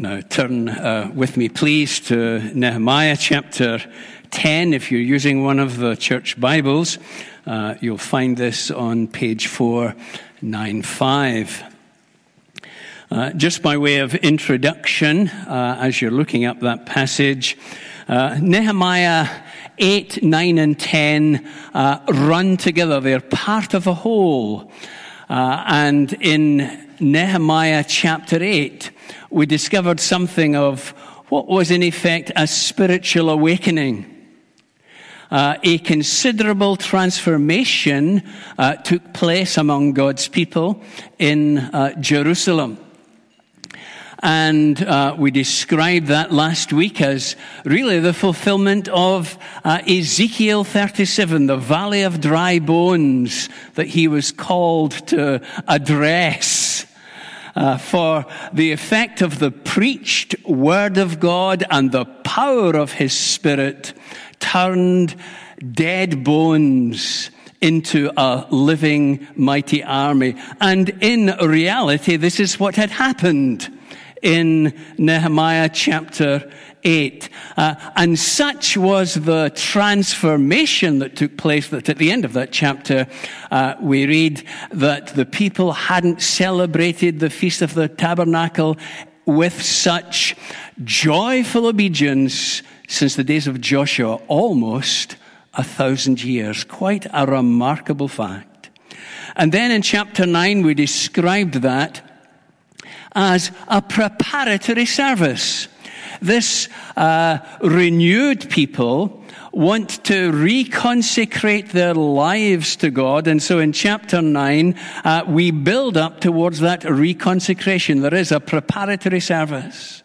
Now, turn uh, with me, please, to Nehemiah chapter 10. If you're using one of the church Bibles, uh, you'll find this on page 495. Uh, just by way of introduction, uh, as you're looking up that passage, uh, Nehemiah 8, 9, and 10 uh, run together. They're part of a whole. and in Nehemiah chapter 8, we discovered something of what was in effect a spiritual awakening. Uh, a considerable transformation uh, took place among God's people in uh, Jerusalem. And uh, we described that last week as really the fulfillment of uh, Ezekiel 37, the valley of dry bones that he was called to address uh, for the effect of the preached word of God and the power of his spirit turned dead bones into a living mighty army. And in reality, this is what had happened in Nehemiah chapter 8. Uh, and such was the transformation that took place that at the end of that chapter, uh, we read that the people hadn't celebrated the Feast of the Tabernacle with such joyful obedience since the days of Joshua, almost a thousand years. Quite a remarkable fact. And then in chapter 9, we described that as a preparatory service. This uh, renewed people want to reconsecrate their lives to God. And so in chapter 9, uh, we build up towards that reconsecration. There is a preparatory service.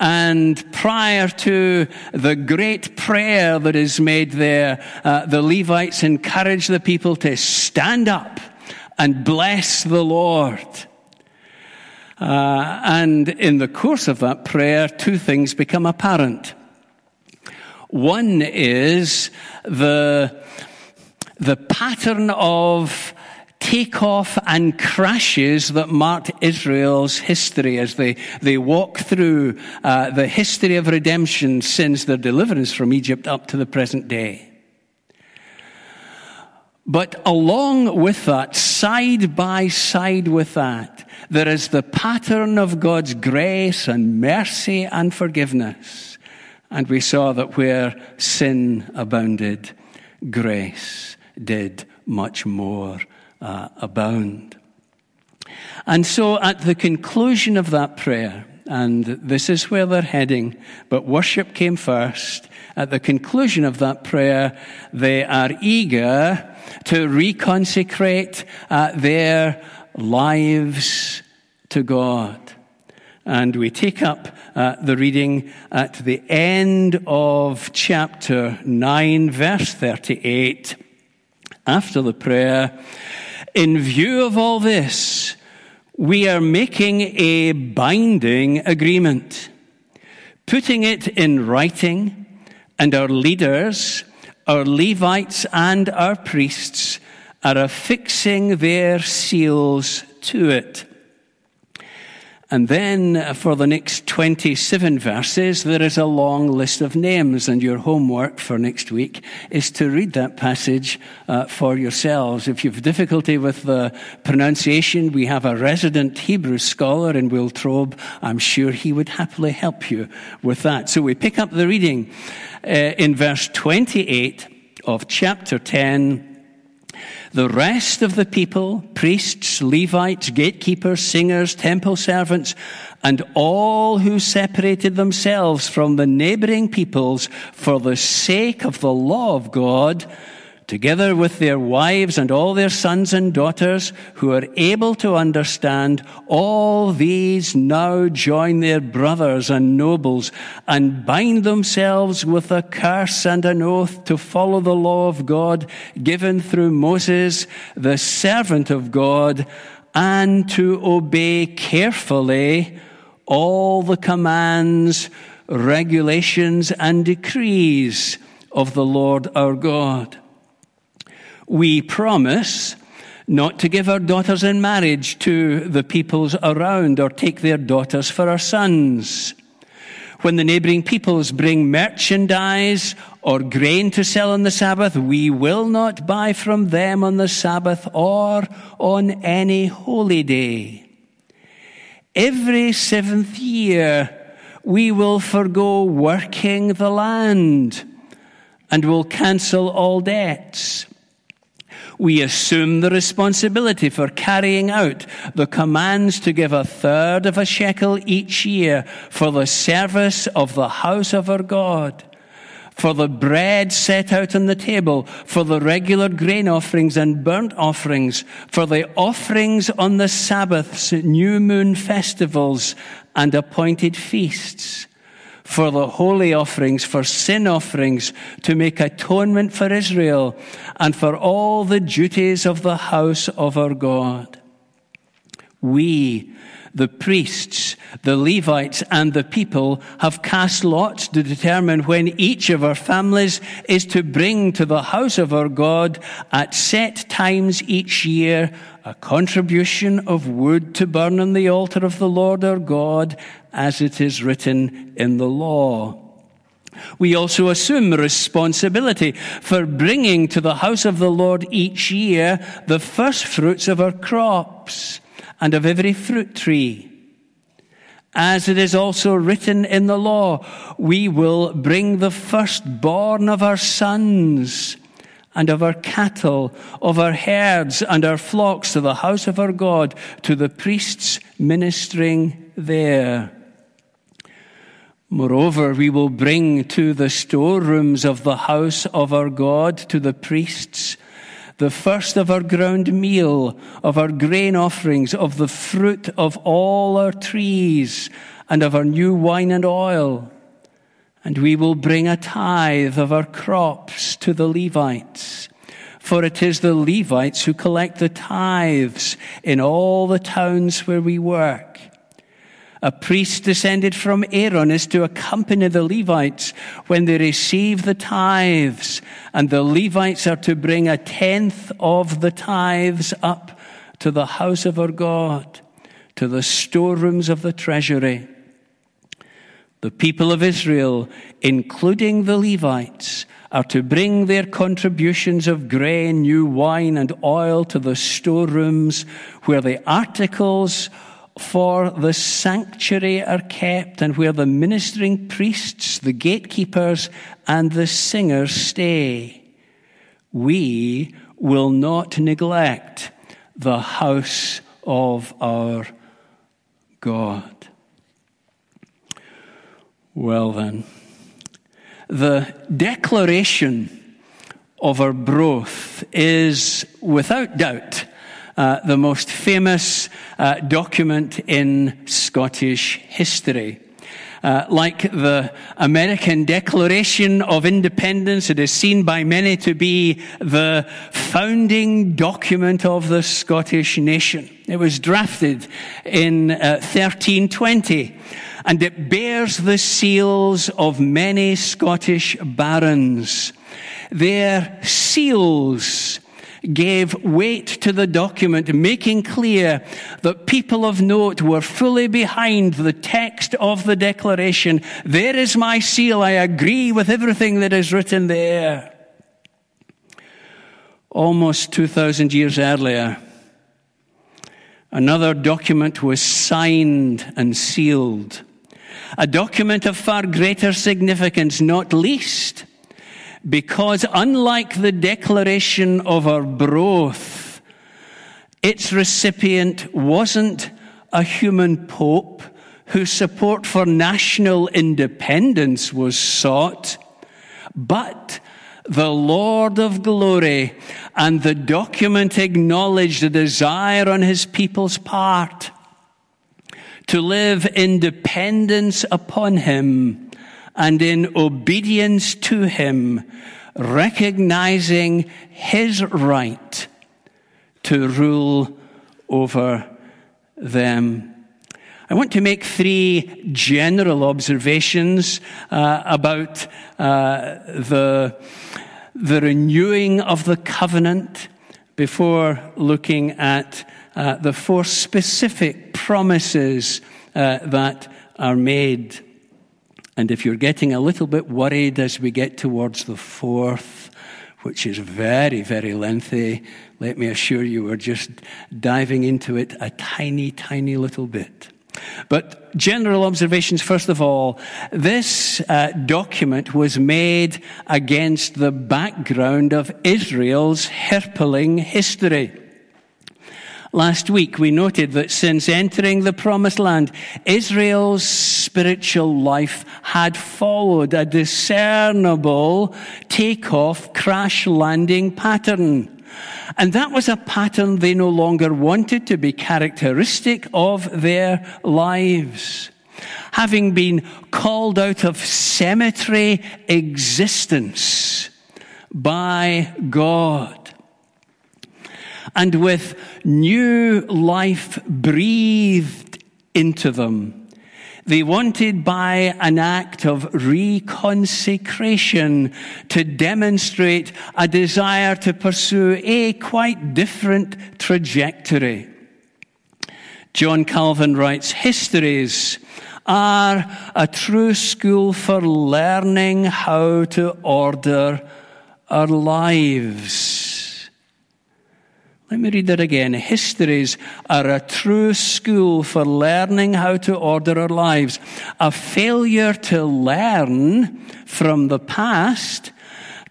And prior to the great prayer that is made there, uh, the Levites encourage the people to stand up and bless the Lord. Uh, and in the course of that prayer, two things become apparent. One is the, the pattern of takeoff and crashes that marked Israel's history as they, they walk through uh, the history of redemption since their deliverance from Egypt up to the present day. But along with that, side by side with that, there is the pattern of God's grace and mercy and forgiveness. And we saw that where sin abounded, grace did much more uh, abound. And so at the conclusion of that prayer, and this is where they're heading, but worship came first. At the conclusion of that prayer, they are eager to reconsecrate uh, their lives to God. And we take up uh, the reading at the end of chapter 9, verse 38, after the prayer. In view of all this, we are making a binding agreement, putting it in writing, and our leaders our Levites and our priests are affixing their seals to it. And then for the next 27 verses, there is a long list of names, and your homework for next week is to read that passage uh, for yourselves. If you've difficulty with the pronunciation, we have a resident Hebrew scholar in Wiltrobe. I'm sure he would happily help you with that. So we pick up the reading uh, in verse 28 of chapter 10. The rest of the people, priests, Levites, gatekeepers, singers, temple servants, and all who separated themselves from the neighboring peoples for the sake of the law of God, together with their wives and all their sons and daughters who are able to understand, all these now join their brothers and nobles and bind themselves with a curse and an oath to follow the law of God given through Moses, the servant of God, and to obey carefully all the commands, regulations, and decrees of the Lord our God we promise not to give our daughters in marriage to the peoples around or take their daughters for our sons. When the neighboring peoples bring merchandise or grain to sell on the Sabbath, we will not buy from them on the Sabbath or on any holy day. Every seventh year, we will forego working the land and will cancel all debts. We assume the responsibility for carrying out the commands to give a third of a shekel each year for the service of the house of our God, for the bread set out on the table, for the regular grain offerings and burnt offerings, for the offerings on the Sabbaths, new moon festivals, and appointed feasts for the holy offerings, for sin offerings, to make atonement for Israel, and for all the duties of the house of our God. We, the priests, the Levites, and the people have cast lots to determine when each of our families is to bring to the house of our God at set times each year a contribution of wood to burn on the altar of the Lord our God, as it is written in the law. We also assume responsibility for bringing to the house of the Lord each year the first fruits of our crops and of every fruit tree. As it is also written in the law, we will bring the firstborn of our sons and of our cattle, of our herds and our flocks to the house of our God, to the priests ministering there. Moreover, we will bring to the storerooms of the house of our God, to the priests, the first of our ground meal, of our grain offerings, of the fruit of all our trees, and of our new wine and oil and we will bring a tithe of our crops to the Levites. For it is the Levites who collect the tithes in all the towns where we work. A priest descended from Aaron is to accompany the Levites when they receive the tithes, and the Levites are to bring a tenth of the tithes up to the house of our God, to the storerooms of the treasury. The people of Israel, including the Levites, are to bring their contributions of grain, new wine, and oil to the storerooms where the articles for the sanctuary are kept and where the ministering priests, the gatekeepers, and the singers stay. We will not neglect the house of our God. Well, then, the declaration of our Arbroath is without doubt uh, the most famous uh, document in Scottish history. Uh, like the American Declaration of Independence, it is seen by many to be the founding document of the Scottish nation. It was drafted in 1320 uh, and it bears the seals of many Scottish barons. Their seals gave weight to the document, making clear that people of note were fully behind the text of the declaration. There is my seal. I agree with everything that is written there. Almost 2,000 years earlier, another document was signed and sealed a document of far greater significance, not least because unlike the declaration of our Arbroath, its recipient wasn't a human pope whose support for national independence was sought, but the Lord of glory, and the document acknowledged a desire on his people's part to live in dependence upon Him and in obedience to Him, recognizing His right to rule over them. I want to make three general observations uh, about uh, the, the renewing of the covenant before looking at uh, the four specific promises uh, that are made. And if you're getting a little bit worried as we get towards the fourth, which is very, very lengthy, let me assure you we're just diving into it a tiny, tiny little bit. But general observations, first of all, this uh, document was made against the background of Israel's hirpling history. Last week we noted that since entering the promised land, Israel's spiritual life had followed a discernible takeoff crash landing pattern. And that was a pattern they no longer wanted to be characteristic of their lives. Having been called out of cemetery existence by God. And with new life breathed into them they wanted by an act of reconsecration to demonstrate a desire to pursue a quite different trajectory. John Calvin writes, histories are a true school for learning how to order our lives. Let me read that again. Histories are a true school for learning how to order our lives. A failure to learn from the past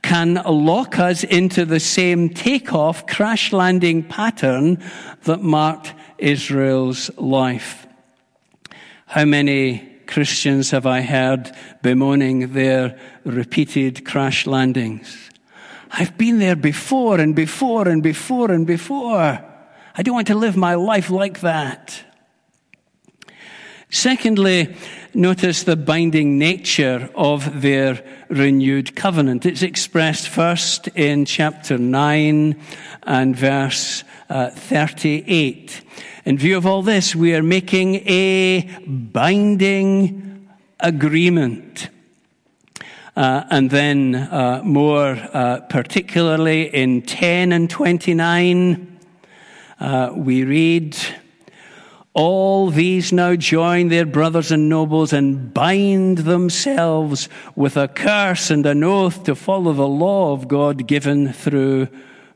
can lock us into the same takeoff, crash landing pattern that marked Israel's life. How many Christians have I heard bemoaning their repeated crash landings? I've been there before and before and before and before. I don't want to live my life like that. Secondly, notice the binding nature of their renewed covenant. It's expressed first in chapter 9 and verse uh, 38. In view of all this, we are making a binding agreement. Uh, and then uh, more uh, particularly in 10 and 29, uh, we read, All these now join their brothers and nobles and bind themselves with a curse and an oath to follow the law of God given through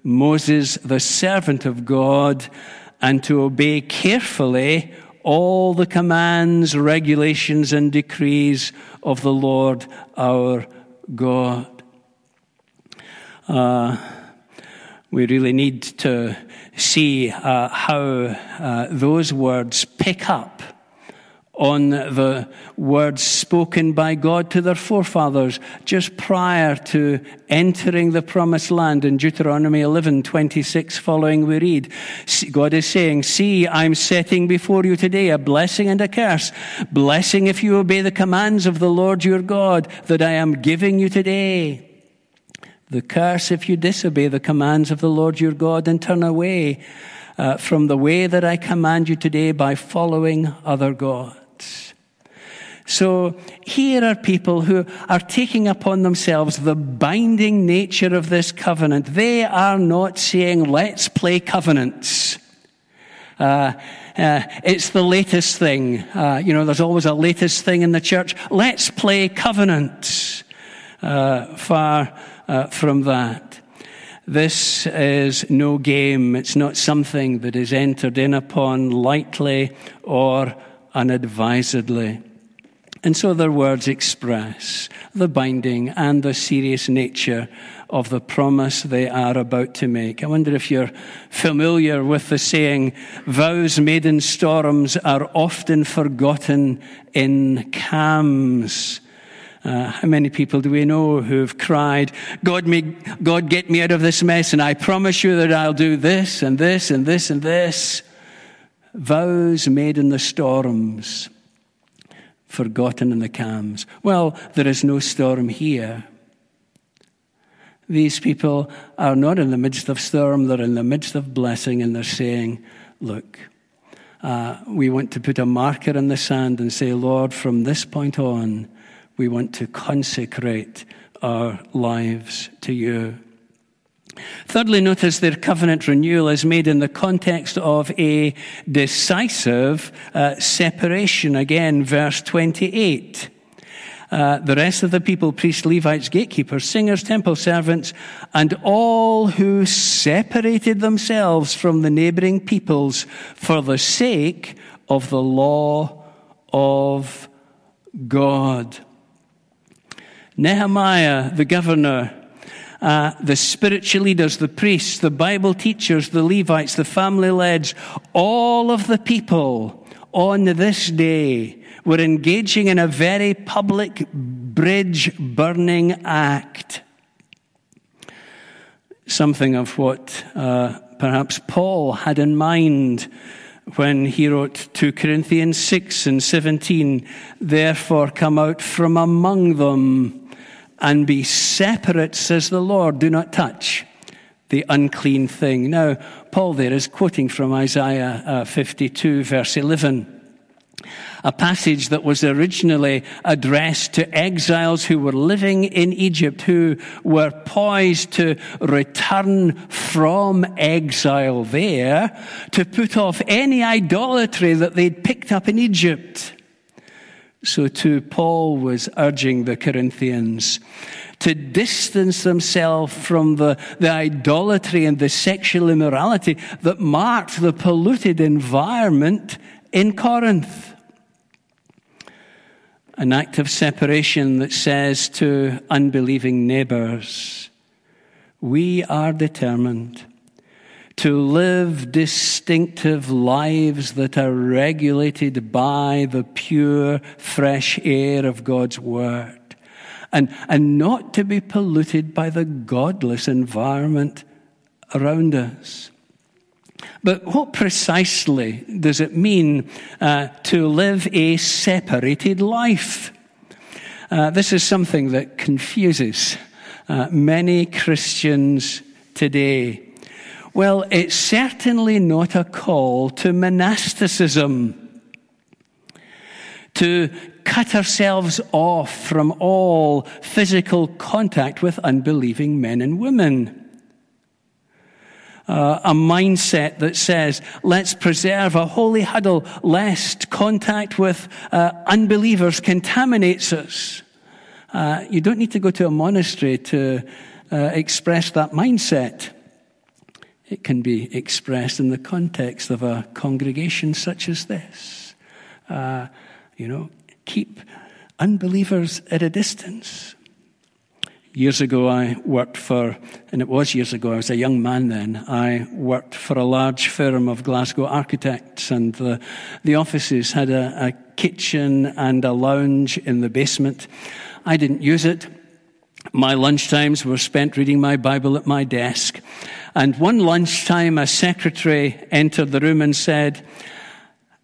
Moses, the servant of God, and to obey carefully all the commands, regulations, and decrees of the Lord our God. Uh, we really need to see uh, how uh, those words pick up on the words spoken by God to their forefathers just prior to entering the promised land in Deuteronomy 11, 26 following we read. God is saying, see, I'm setting before you today a blessing and a curse. Blessing if you obey the commands of the Lord your God that I am giving you today. The curse if you disobey the commands of the Lord your God and turn away uh, from the way that I command you today by following other gods. So here are people who are taking upon themselves the binding nature of this covenant. They are not saying, let's play covenants. Uh, uh, it's the latest thing. Uh, you know, there's always a latest thing in the church. Let's play covenants. Uh, far uh, from that. This is no game. It's not something that is entered in upon lightly or unadvisedly. And so their words express the binding and the serious nature of the promise they are about to make. I wonder if you're familiar with the saying, vows made in storms are often forgotten in calms. Uh, how many people do we know who've cried, God, God, get me out of this mess, and I promise you that I'll do this and this and this and this. Vows made in the storms forgotten in the calms. Well, there is no storm here. These people are not in the midst of storm, they're in the midst of blessing, and they're saying, Look, uh, we want to put a marker in the sand and say, Lord, from this point on, we want to consecrate our lives to you. Thirdly, notice their covenant renewal is made in the context of a decisive uh, separation. Again, verse 28. Uh, the rest of the people, priests, Levites, gatekeepers, singers, temple servants, and all who separated themselves from the neighboring peoples for the sake of the law of God. Nehemiah, the governor, uh, the spiritual leaders, the priests, the Bible teachers, the Levites, the family leds, all of the people on this day were engaging in a very public bridge burning act. Something of what uh, perhaps Paul had in mind when he wrote 2 Corinthians 6 and 17, Therefore come out from among them and be separate, says the Lord. Do not touch the unclean thing. Now, Paul there is quoting from Isaiah uh, 52, verse 11 a passage that was originally addressed to exiles who were living in Egypt, who were poised to return from exile there to put off any idolatry that they'd picked up in Egypt. So too, Paul was urging the Corinthians to distance themselves from the, the idolatry and the sexual immorality that marked the polluted environment in Corinth. An act of separation that says to unbelieving neighbors, we are determined to live distinctive lives that are regulated by the pure, fresh air of God's Word, and, and not to be polluted by the godless environment around us. But what precisely does it mean uh, to live a separated life? Uh, this is something that confuses uh, many Christians today. Well, it's certainly not a call to monasticism, to cut ourselves off from all physical contact with unbelieving men and women uh, a mindset that says, let's preserve a holy huddle lest contact with uh, unbelievers contaminates us. Uh, you don't need to go to a monastery to uh, express that mindset. It can be expressed in the context of a congregation such as this. Uh, you know, keep unbelievers at a distance. Years ago, I worked for, and it was years ago, I was a young man then, I worked for a large firm of Glasgow architects, and the, the offices had a, a kitchen and a lounge in the basement. I didn't use it. My lunchtimes were spent reading my Bible at my desk. And one lunchtime, a secretary entered the room and said,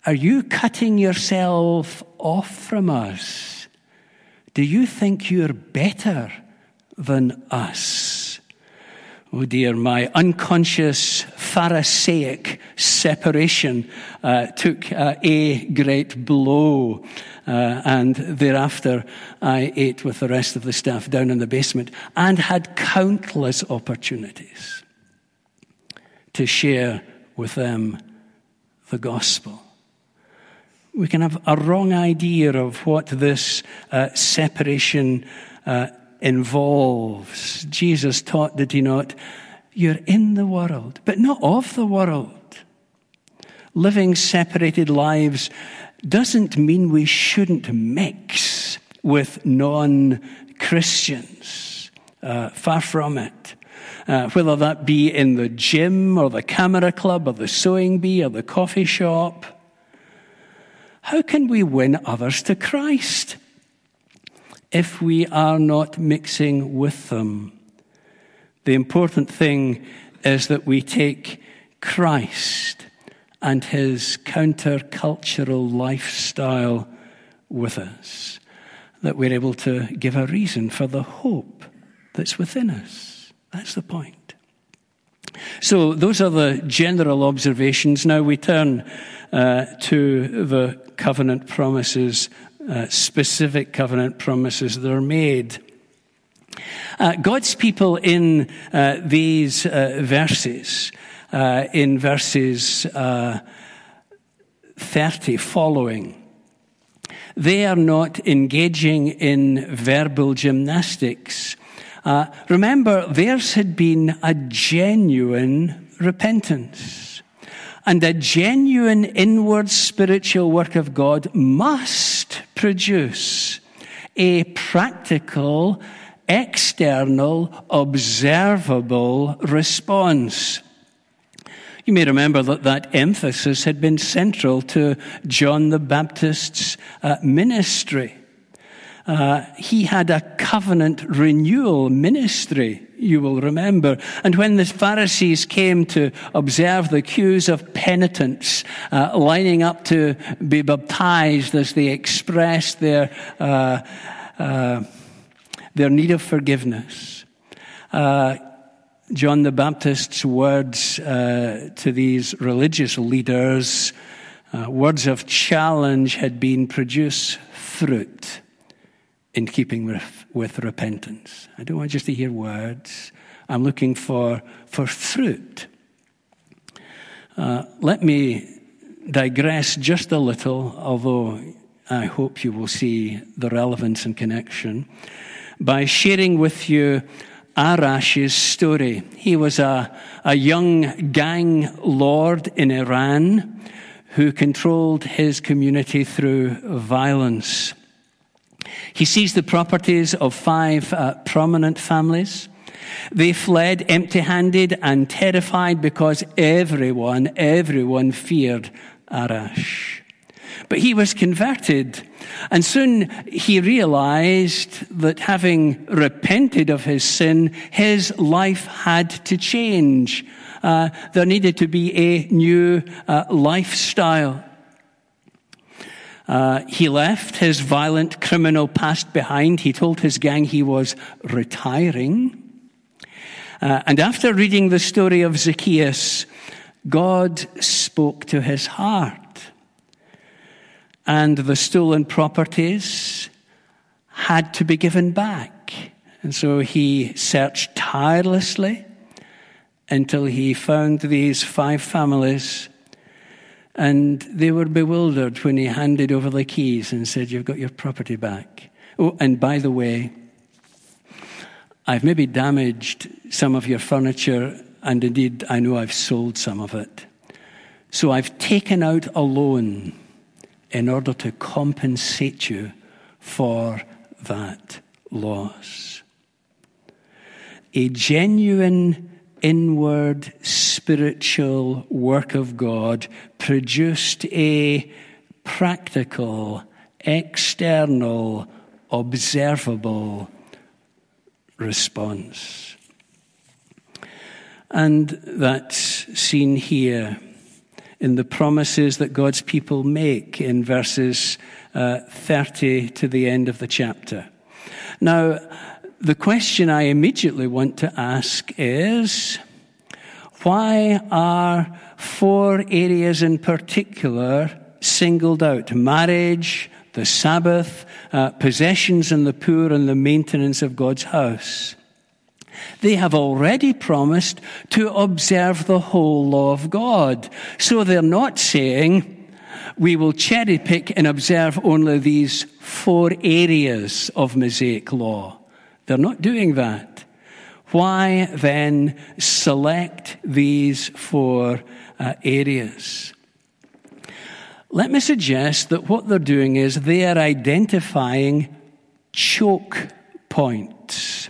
Are you cutting yourself off from us? Do you think you're better than us. Oh dear, my unconscious Pharisaic separation uh, took uh, a great blow. Uh, and thereafter, I ate with the rest of the staff down in the basement and had countless opportunities to share with them the gospel. We can have a wrong idea of what this uh, separation uh, involves. Jesus taught, did he not? You're in the world, but not of the world. Living separated lives doesn't mean we shouldn't mix with non Christians. Uh, far from it. Uh, whether that be in the gym or the camera club or the sewing bee or the coffee shop. How can we win others to Christ? if we are not mixing with them. The important thing is that we take Christ and his countercultural lifestyle with us, that we're able to give a reason for the hope that's within us. That's the point. So, those are the general observations. Now we turn uh, to the covenant promises uh, specific covenant promises that are made. Uh, God's people in uh, these uh, verses, uh, in verses uh, 30 following, they are not engaging in verbal gymnastics. Uh, remember, theirs had been a genuine repentance. And a genuine inward spiritual work of God must produce a practical, external, observable response. You may remember that that emphasis had been central to John the Baptist's uh, ministry. Uh, he had a covenant renewal ministry, you will remember. And when the Pharisees came to observe the queues of penitents uh, lining up to be baptized as they expressed their, uh, uh their need of forgiveness, uh, John the Baptist's words uh, to these religious leaders, words of challenge, had been produce fruit in keeping with, with repentance. I don't want just to hear words. I'm looking for, for fruit. Uh, let me digress just a little, although I hope you will see the relevance and connection, by sharing with you Arash's story. He was a, a young gang lord in Iran who controlled his community through violence. He seized the properties of five uh, prominent families. They fled empty handed and terrified because everyone, everyone feared Arash. But he was converted. And soon he realized that having repented of his sin, his life had to change. Uh, there needed to be a new uh, lifestyle. Uh, he left his violent criminal past behind. He told his gang he was retiring. Uh, and after reading the story of Zacchaeus, God spoke to his heart and the stolen properties had to be given back. And so he searched tirelessly until he found these five families. And they were bewildered when he handed over the keys and said, You've got your property back. Oh, and by the way, I've maybe damaged some of your furniture, and indeed, I know I've sold some of it. So I've taken out a loan in order to compensate you for that loss. A genuine inward spiritual work of God produced a practical, external, observable response. And that's seen here in the promises that God's people make in verses uh, 30 to the end of the chapter. Now, the question I immediately want to ask is why are four areas in particular singled out? Marriage, the Sabbath, uh, possessions and the poor, and the maintenance of God's house. They have already promised to observe the whole law of God. So they're not saying, we will cherry pick and observe only these four areas of Mosaic law. They're not doing that. Why then select these four uh, areas? Let me suggest that what they're doing is they are identifying choke points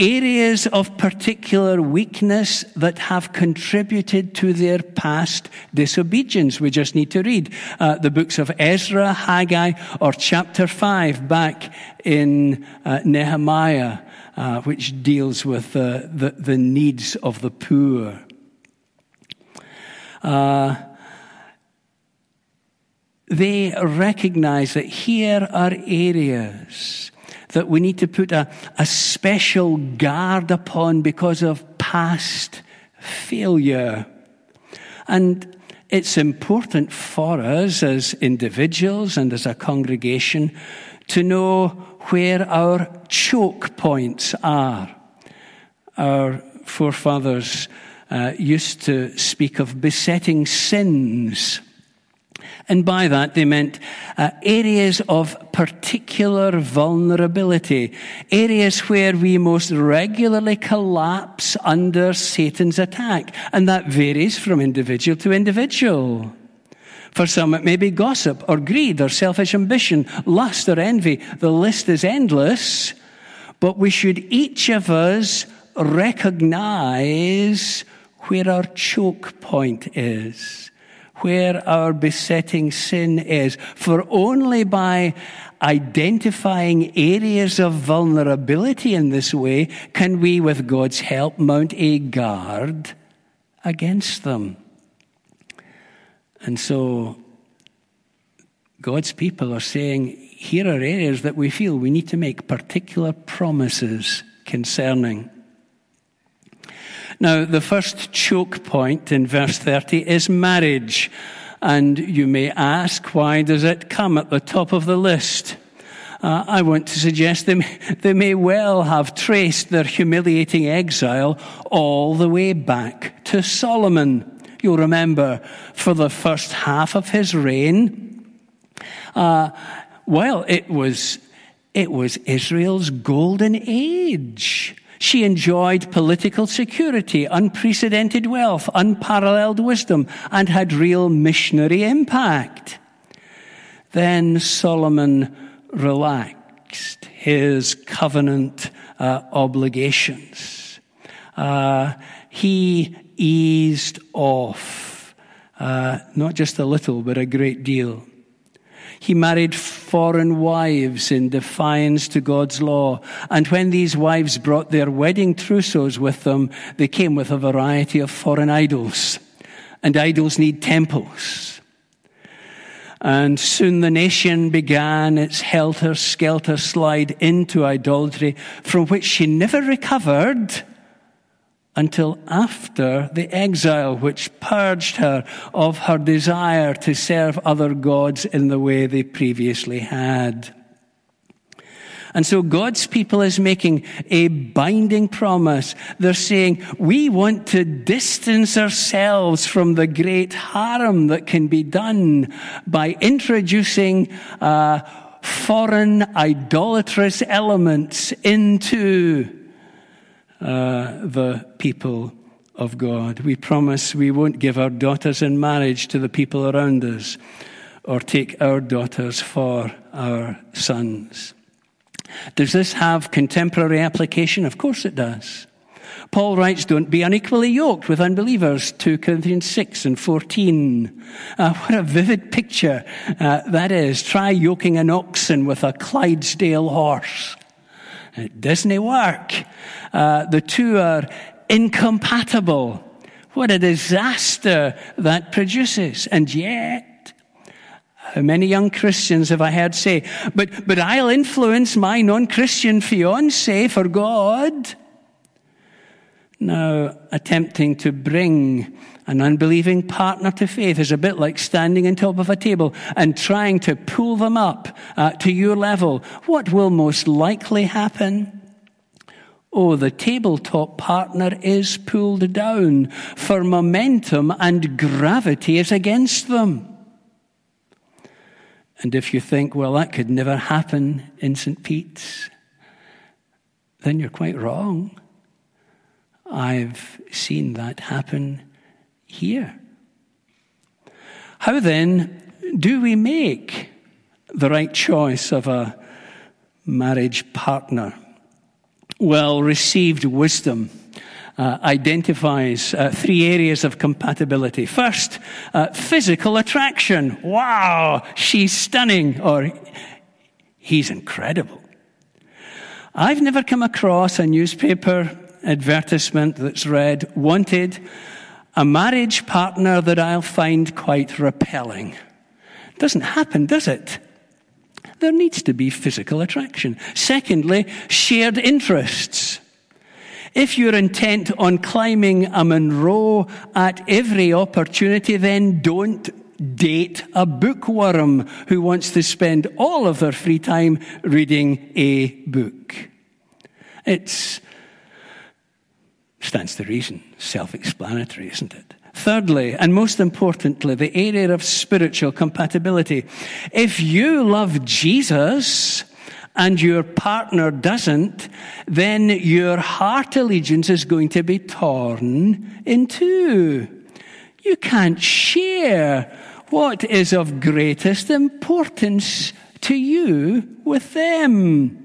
areas of particular weakness that have contributed to their past disobedience. We just need to read uh, the books of Ezra, Haggai, or chapter 5 back in uh, Nehemiah, uh, which deals with the, the needs of the poor. Uh, they recognize that here are areas that we need to put a, a special guard upon because of past failure. And it's important for us as individuals and as a congregation to know where our choke points are. Our forefathers uh, used to speak of besetting sins. And by that, they meant uh, areas of particular vulnerability, areas where we most regularly collapse under Satan's attack. And that varies from individual to individual. For some, it may be gossip or greed or selfish ambition, lust or envy. The list is endless. But we should each of us recognize where our choke point is, where our besetting sin is. For only by identifying areas of vulnerability in this way can we, with God's help, mount a guard against them. And so, God's people are saying, here are areas that we feel we need to make particular promises concerning. Now, the first choke point in verse 30 is marriage. And you may ask, why does it come at the top of the list? Uh, I want to suggest they may, they may well have traced their humiliating exile all the way back to Solomon. You'll remember for the first half of his reign, uh, well, it was, it was Israel's golden age. She enjoyed political security, unprecedented wealth, unparalleled wisdom, and had real missionary impact. Then Solomon relaxed his covenant uh, obligations. Uh, he eased off, uh, not just a little, but a great deal. He married foreign wives in defiance to God's law. And when these wives brought their wedding trousseaus with them, they came with a variety of foreign idols. And idols need temples. And soon the nation began its helter skelter slide into idolatry from which she never recovered until after the exile, which purged her of her desire to serve other gods in the way they previously had. And so God's people is making a binding promise. They're saying, we want to distance ourselves from the great harm that can be done by introducing uh, foreign idolatrous elements into uh, the people of God. We promise we won't give our daughters in marriage to the people around us or take our daughters for our sons. Does this have contemporary application? Of course it does. Paul writes, Don't be unequally yoked with unbelievers, 2 Corinthians 6 and 14. Uh, what a vivid picture uh, that is. Try yoking an oxen with a Clydesdale horse. It doesn't work. Uh, the two are incompatible. What a disaster that produces. And yet, how many young Christians have I heard say, but, but I'll influence my non-Christian fiance for God? Now, attempting to bring an unbelieving partner to faith is a bit like standing on top of a table and trying to pull them up uh, to your level. What will most likely happen? Oh, the tabletop partner is pulled down, for momentum and gravity is against them. And if you think, well, that could never happen in St. Pete's, then you're quite wrong. I've seen that happen here. How then do we make the right choice of a marriage partner? Well, received wisdom uh, identifies uh, three areas of compatibility. First, uh, physical attraction. Wow, she's stunning, or he's incredible. I've never come across a newspaper advertisement that's read, wanted a marriage partner that I'll find quite repelling. Doesn't happen, does it? There needs to be physical attraction. Secondly, shared interests. If you're intent on climbing a Munro at every opportunity, then don't date a bookworm who wants to spend all of their free time reading a book. It stands to reason, self-explanatory, isn't it? Thirdly, and most importantly, the area of spiritual compatibility. If you love Jesus, and your partner doesn't, then your heart allegiance is going to be torn in two. You can't share what is of greatest importance to you with them.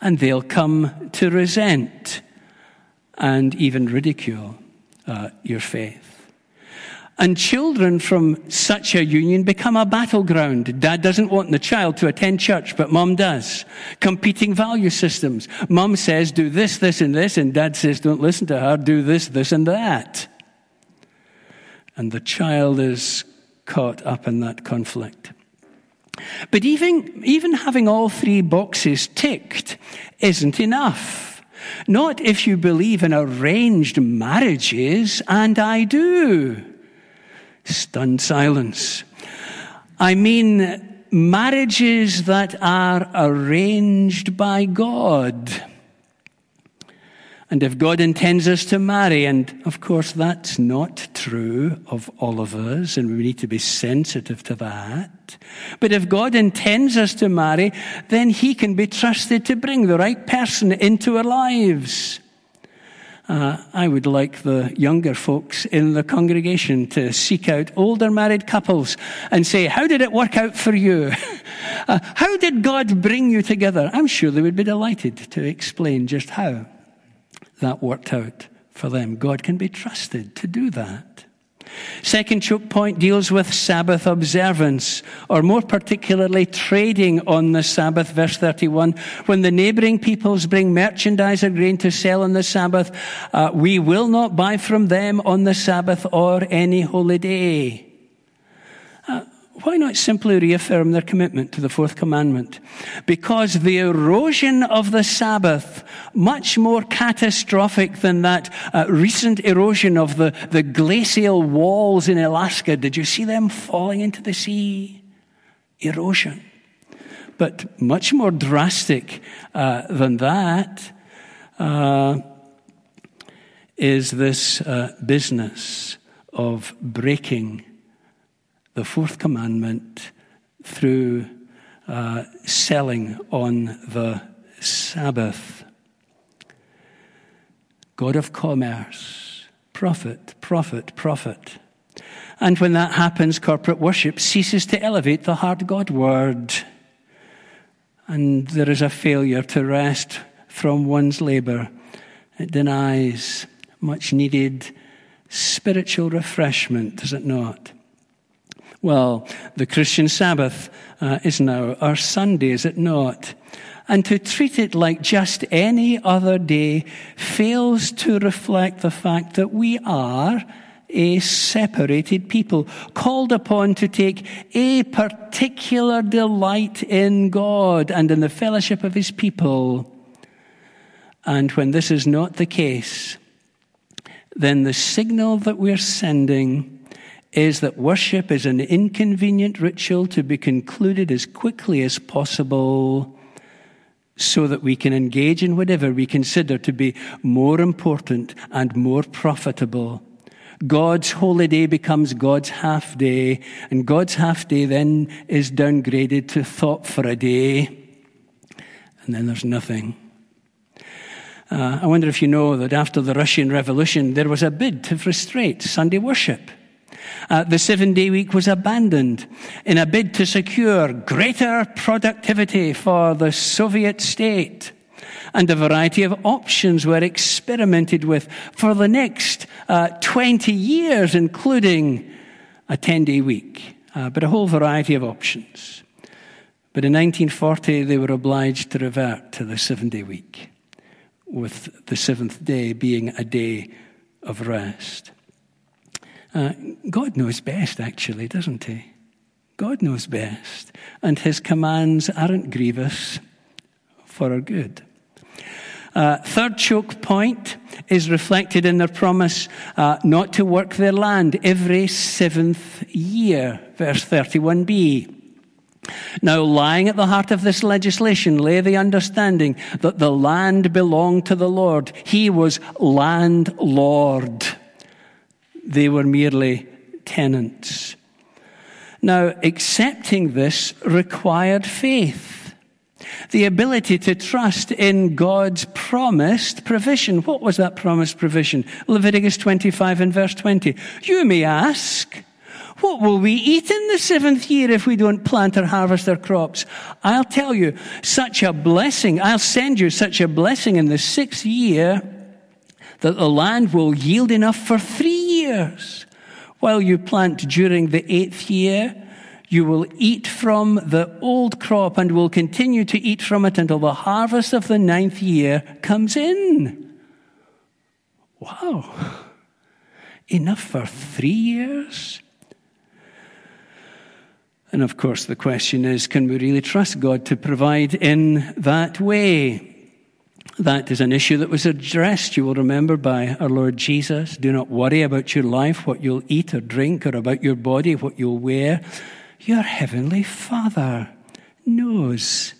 And they'll come to resent and even ridicule uh, your faith. And children from such a union become a battleground. Dad doesn't want the child to attend church, but mom does. Competing value systems. Mom says, do this, this, and this, and dad says, don't listen to her, do this, this, and that. And the child is caught up in that conflict. But even, even having all three boxes ticked isn't enough. Not if you believe in arranged marriages, and I do. Stunned silence. I mean, marriages that are arranged by God. And if God intends us to marry, and of course that's not true of all of us, and we need to be sensitive to that. But if God intends us to marry, then He can be trusted to bring the right person into our lives. Uh, I would like the younger folks in the congregation to seek out older married couples and say, How did it work out for you? uh, how did God bring you together? I'm sure they would be delighted to explain just how that worked out for them. God can be trusted to do that. Second choke point deals with Sabbath observance, or more particularly trading on the Sabbath. Verse 31. When the neighboring peoples bring merchandise or grain to sell on the Sabbath, uh, we will not buy from them on the Sabbath or any holy day why not simply reaffirm their commitment to the fourth commandment? Because the erosion of the Sabbath, much more catastrophic than that uh, recent erosion of the, the glacial walls in Alaska, did you see them falling into the sea? Erosion. But much more drastic uh, than that uh, is this uh, business of breaking the fourth commandment through uh, selling on the Sabbath. God of commerce, profit, profit, profit. And when that happens, corporate worship ceases to elevate the heart Godward. And there is a failure to rest from one's labor. It denies much needed spiritual refreshment, does it not? Well, the Christian Sabbath uh, is now our Sunday, is it not? And to treat it like just any other day fails to reflect the fact that we are a separated people, called upon to take a particular delight in God and in the fellowship of His people. And when this is not the case, then the signal that we're sending is that worship is an inconvenient ritual to be concluded as quickly as possible so that we can engage in whatever we consider to be more important and more profitable. God's holy day becomes God's half day, and God's half day then is downgraded to thought for a day, and then there's nothing. Uh, I wonder if you know that after the Russian Revolution, there was a bid to frustrate Sunday worship. Uh, the seven day week was abandoned in a bid to secure greater productivity for the Soviet state. And a variety of options were experimented with for the next uh, 20 years, including a 10 day week, uh, but a whole variety of options. But in 1940, they were obliged to revert to the seven day week, with the seventh day being a day of rest. Uh, God knows best, actually, doesn't He? God knows best. And His commands aren't grievous for our good. Uh, third choke point is reflected in their promise uh, not to work their land every seventh year, verse 31b. Now, lying at the heart of this legislation lay the understanding that the land belonged to the Lord. He was landlord. They were merely tenants. Now, accepting this required faith the ability to trust in God's promised provision. What was that promised provision? Leviticus 25 and verse 20. You may ask, what will we eat in the seventh year if we don't plant or harvest our crops? I'll tell you, such a blessing, I'll send you such a blessing in the sixth year that the land will yield enough for three years. While you plant during the eighth year, you will eat from the old crop and will continue to eat from it until the harvest of the ninth year comes in. Wow. Enough for three years? And of course, the question is can we really trust God to provide in that way? That is an issue that was addressed, you will remember, by our Lord Jesus. Do not worry about your life, what you'll eat or drink, or about your body, what you'll wear. Your heavenly Father knows.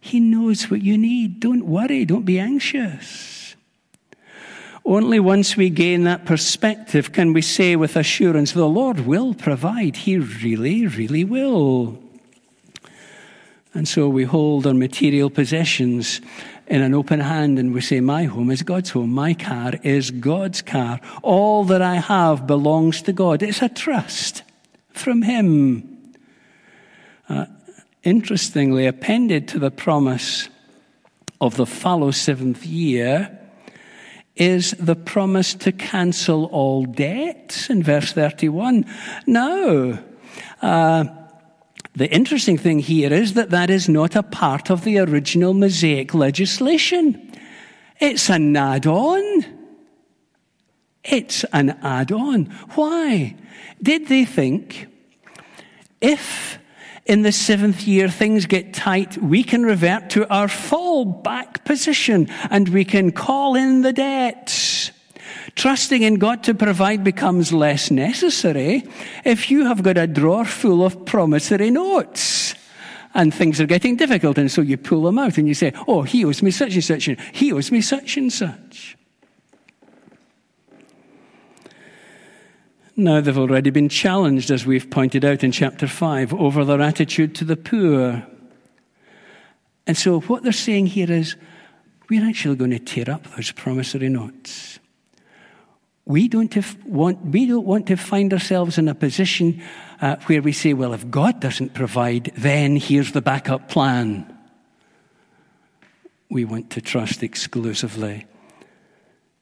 He knows what you need. Don't worry. Don't be anxious. Only once we gain that perspective can we say with assurance, the Lord will provide. He really, really will. And so we hold our material possessions in an open hand and we say, My home is God's home. My car is God's car. All that I have belongs to God. It's a trust from Him. Uh, interestingly, appended to the promise of the fallow seventh year is the promise to cancel all debts in verse 31. Now, uh, the interesting thing here is that that is not a part of the original Mosaic legislation. It's an add on. It's an add on. Why? Did they think if in the seventh year things get tight, we can revert to our fallback position and we can call in the debts. Trusting in God to provide becomes less necessary if you have got a drawer full of promissory notes and things are getting difficult and so you pull them out and you say, oh, he owes me such and such and he owes me such and such. Now, they've already been challenged, as we've pointed out in chapter 5, over their attitude to the poor. And so, what they're saying here is, we're actually going to tear up those promissory notes. We don't, want, we don't want to find ourselves in a position uh, where we say, well, if God doesn't provide, then here's the backup plan. We want to trust exclusively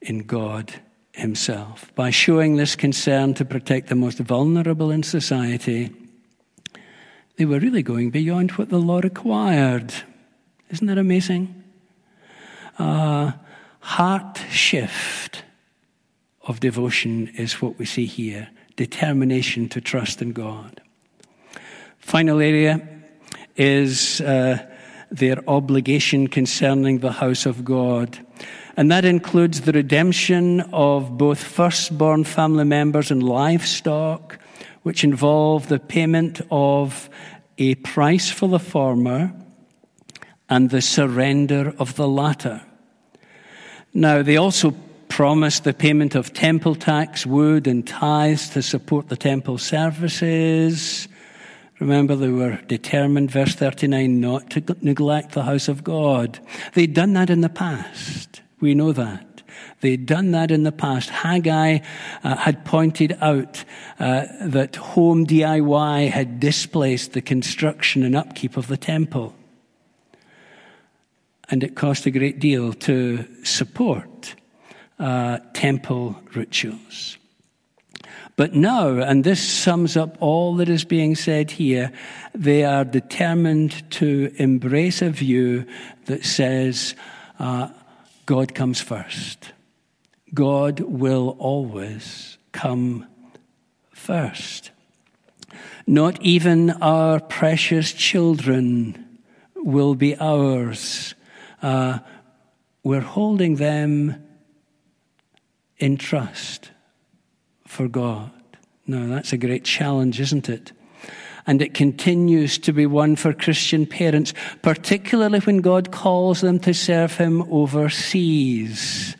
in God himself. By showing this concern to protect the most vulnerable in society, they were really going beyond what the law required. Isn't that amazing? A heart shift of devotion is what we see here determination to trust in God. Final area is uh, their obligation concerning the house of God. And that includes the redemption of both firstborn family members and livestock, which involve the payment of a price for the former and the surrender of the latter. Now, they also promised the payment of temple tax, wood, and tithes to support the temple services. Remember, they were determined, verse 39, not to neglect the house of God. They'd done that in the past. We know that. They'd done that in the past. Haggai uh, had pointed out uh, that home DIY had displaced the construction and upkeep of the temple. And it cost a great deal to support uh, temple rituals. But now, and this sums up all that is being said here, they are determined to embrace a view that says, uh, God comes first. God will always come first. Not even our precious children will be ours. Uh, we're holding them in trust for God. Now, that's a great challenge, isn't it? And it continues to be one for Christian parents, particularly when God calls them to serve Him overseas.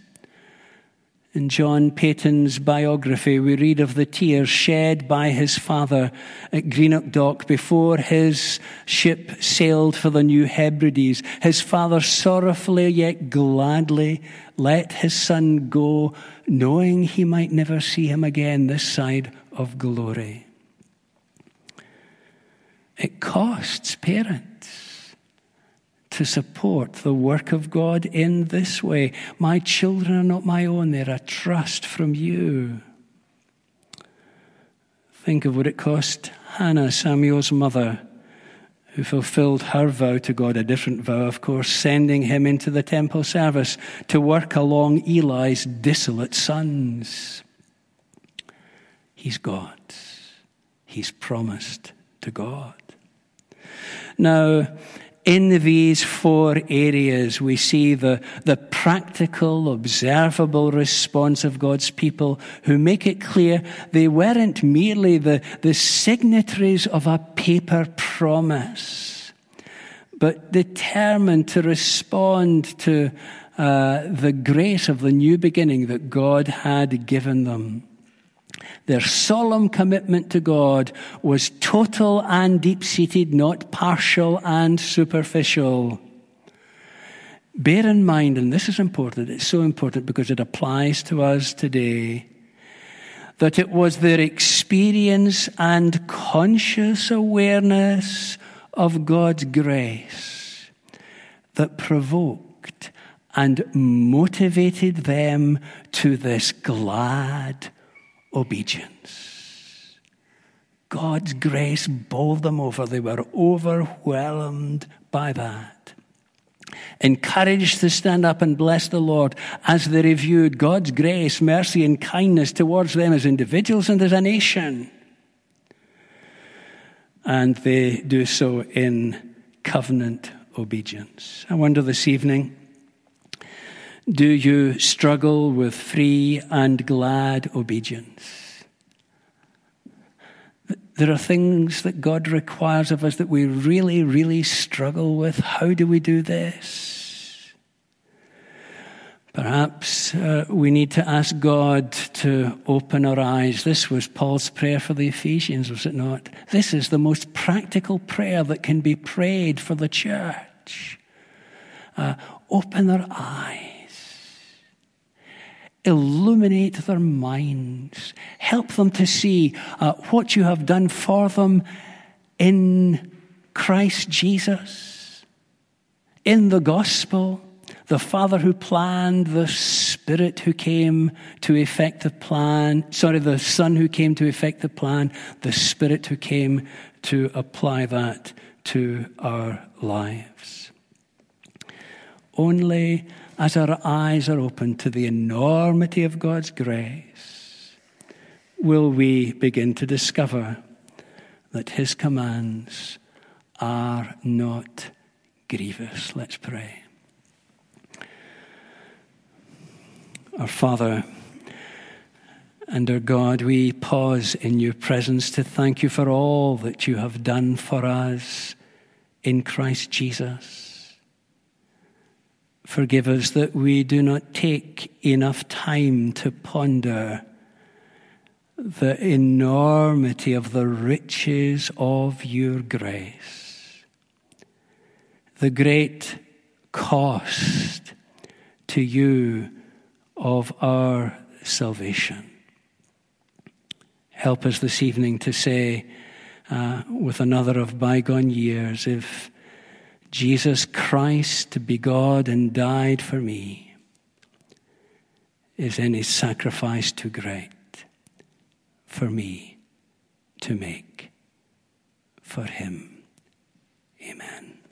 In John Paton's biography, we read of the tears shed by his father at Greenock Dock before his ship sailed for the New Hebrides. His father sorrowfully yet gladly let his son go, knowing he might never see him again this side of glory. It costs parents to support the work of God in this way. My children are not my own, they're a trust from you. Think of what it cost Hannah, Samuel's mother, who fulfilled her vow to God, a different vow, of course, sending him into the temple service to work along Eli's dissolute sons. He's God's. He's promised to God. Now, in these four areas, we see the, the practical, observable response of God's people who make it clear they weren't merely the, the signatories of a paper promise, but determined to respond to uh, the grace of the new beginning that God had given them. Their solemn commitment to God was total and deep seated, not partial and superficial. Bear in mind, and this is important, it's so important because it applies to us today, that it was their experience and conscious awareness of God's grace that provoked and motivated them to this glad obedience. God's grace bowled them over. They were overwhelmed by that. Encouraged to stand up and bless the Lord as they reviewed God's grace, mercy, and kindness towards them as individuals and as a nation. And they do so in covenant obedience. I wonder this evening do you struggle with free and glad obedience? There are things that God requires of us that we really, really struggle with. How do we do this? Perhaps uh, we need to ask God to open our eyes. This was Paul's prayer for the Ephesians, was it not? This is the most practical prayer that can be prayed for the church. Uh, open our eyes illuminate their minds, help them to see uh, what you have done for them in Christ Jesus, in the gospel, the Father who planned, the Spirit who came to effect the plan, sorry, the Son who came to effect the plan, the Spirit who came to apply that to our lives. Only as our eyes are opened to the enormity of God's grace, will we begin to discover that His commands are not grievous. Let's pray. Our Father and our God, we pause in your presence to thank you for all that you have done for us in Christ Jesus. Forgive us that we do not take enough time to ponder the enormity of the riches of your grace, the great cost to you of our salvation. Help us this evening to say, uh, with another of bygone years, if Jesus Christ to be God and died for me, is any sacrifice too great for me to make for him? Amen.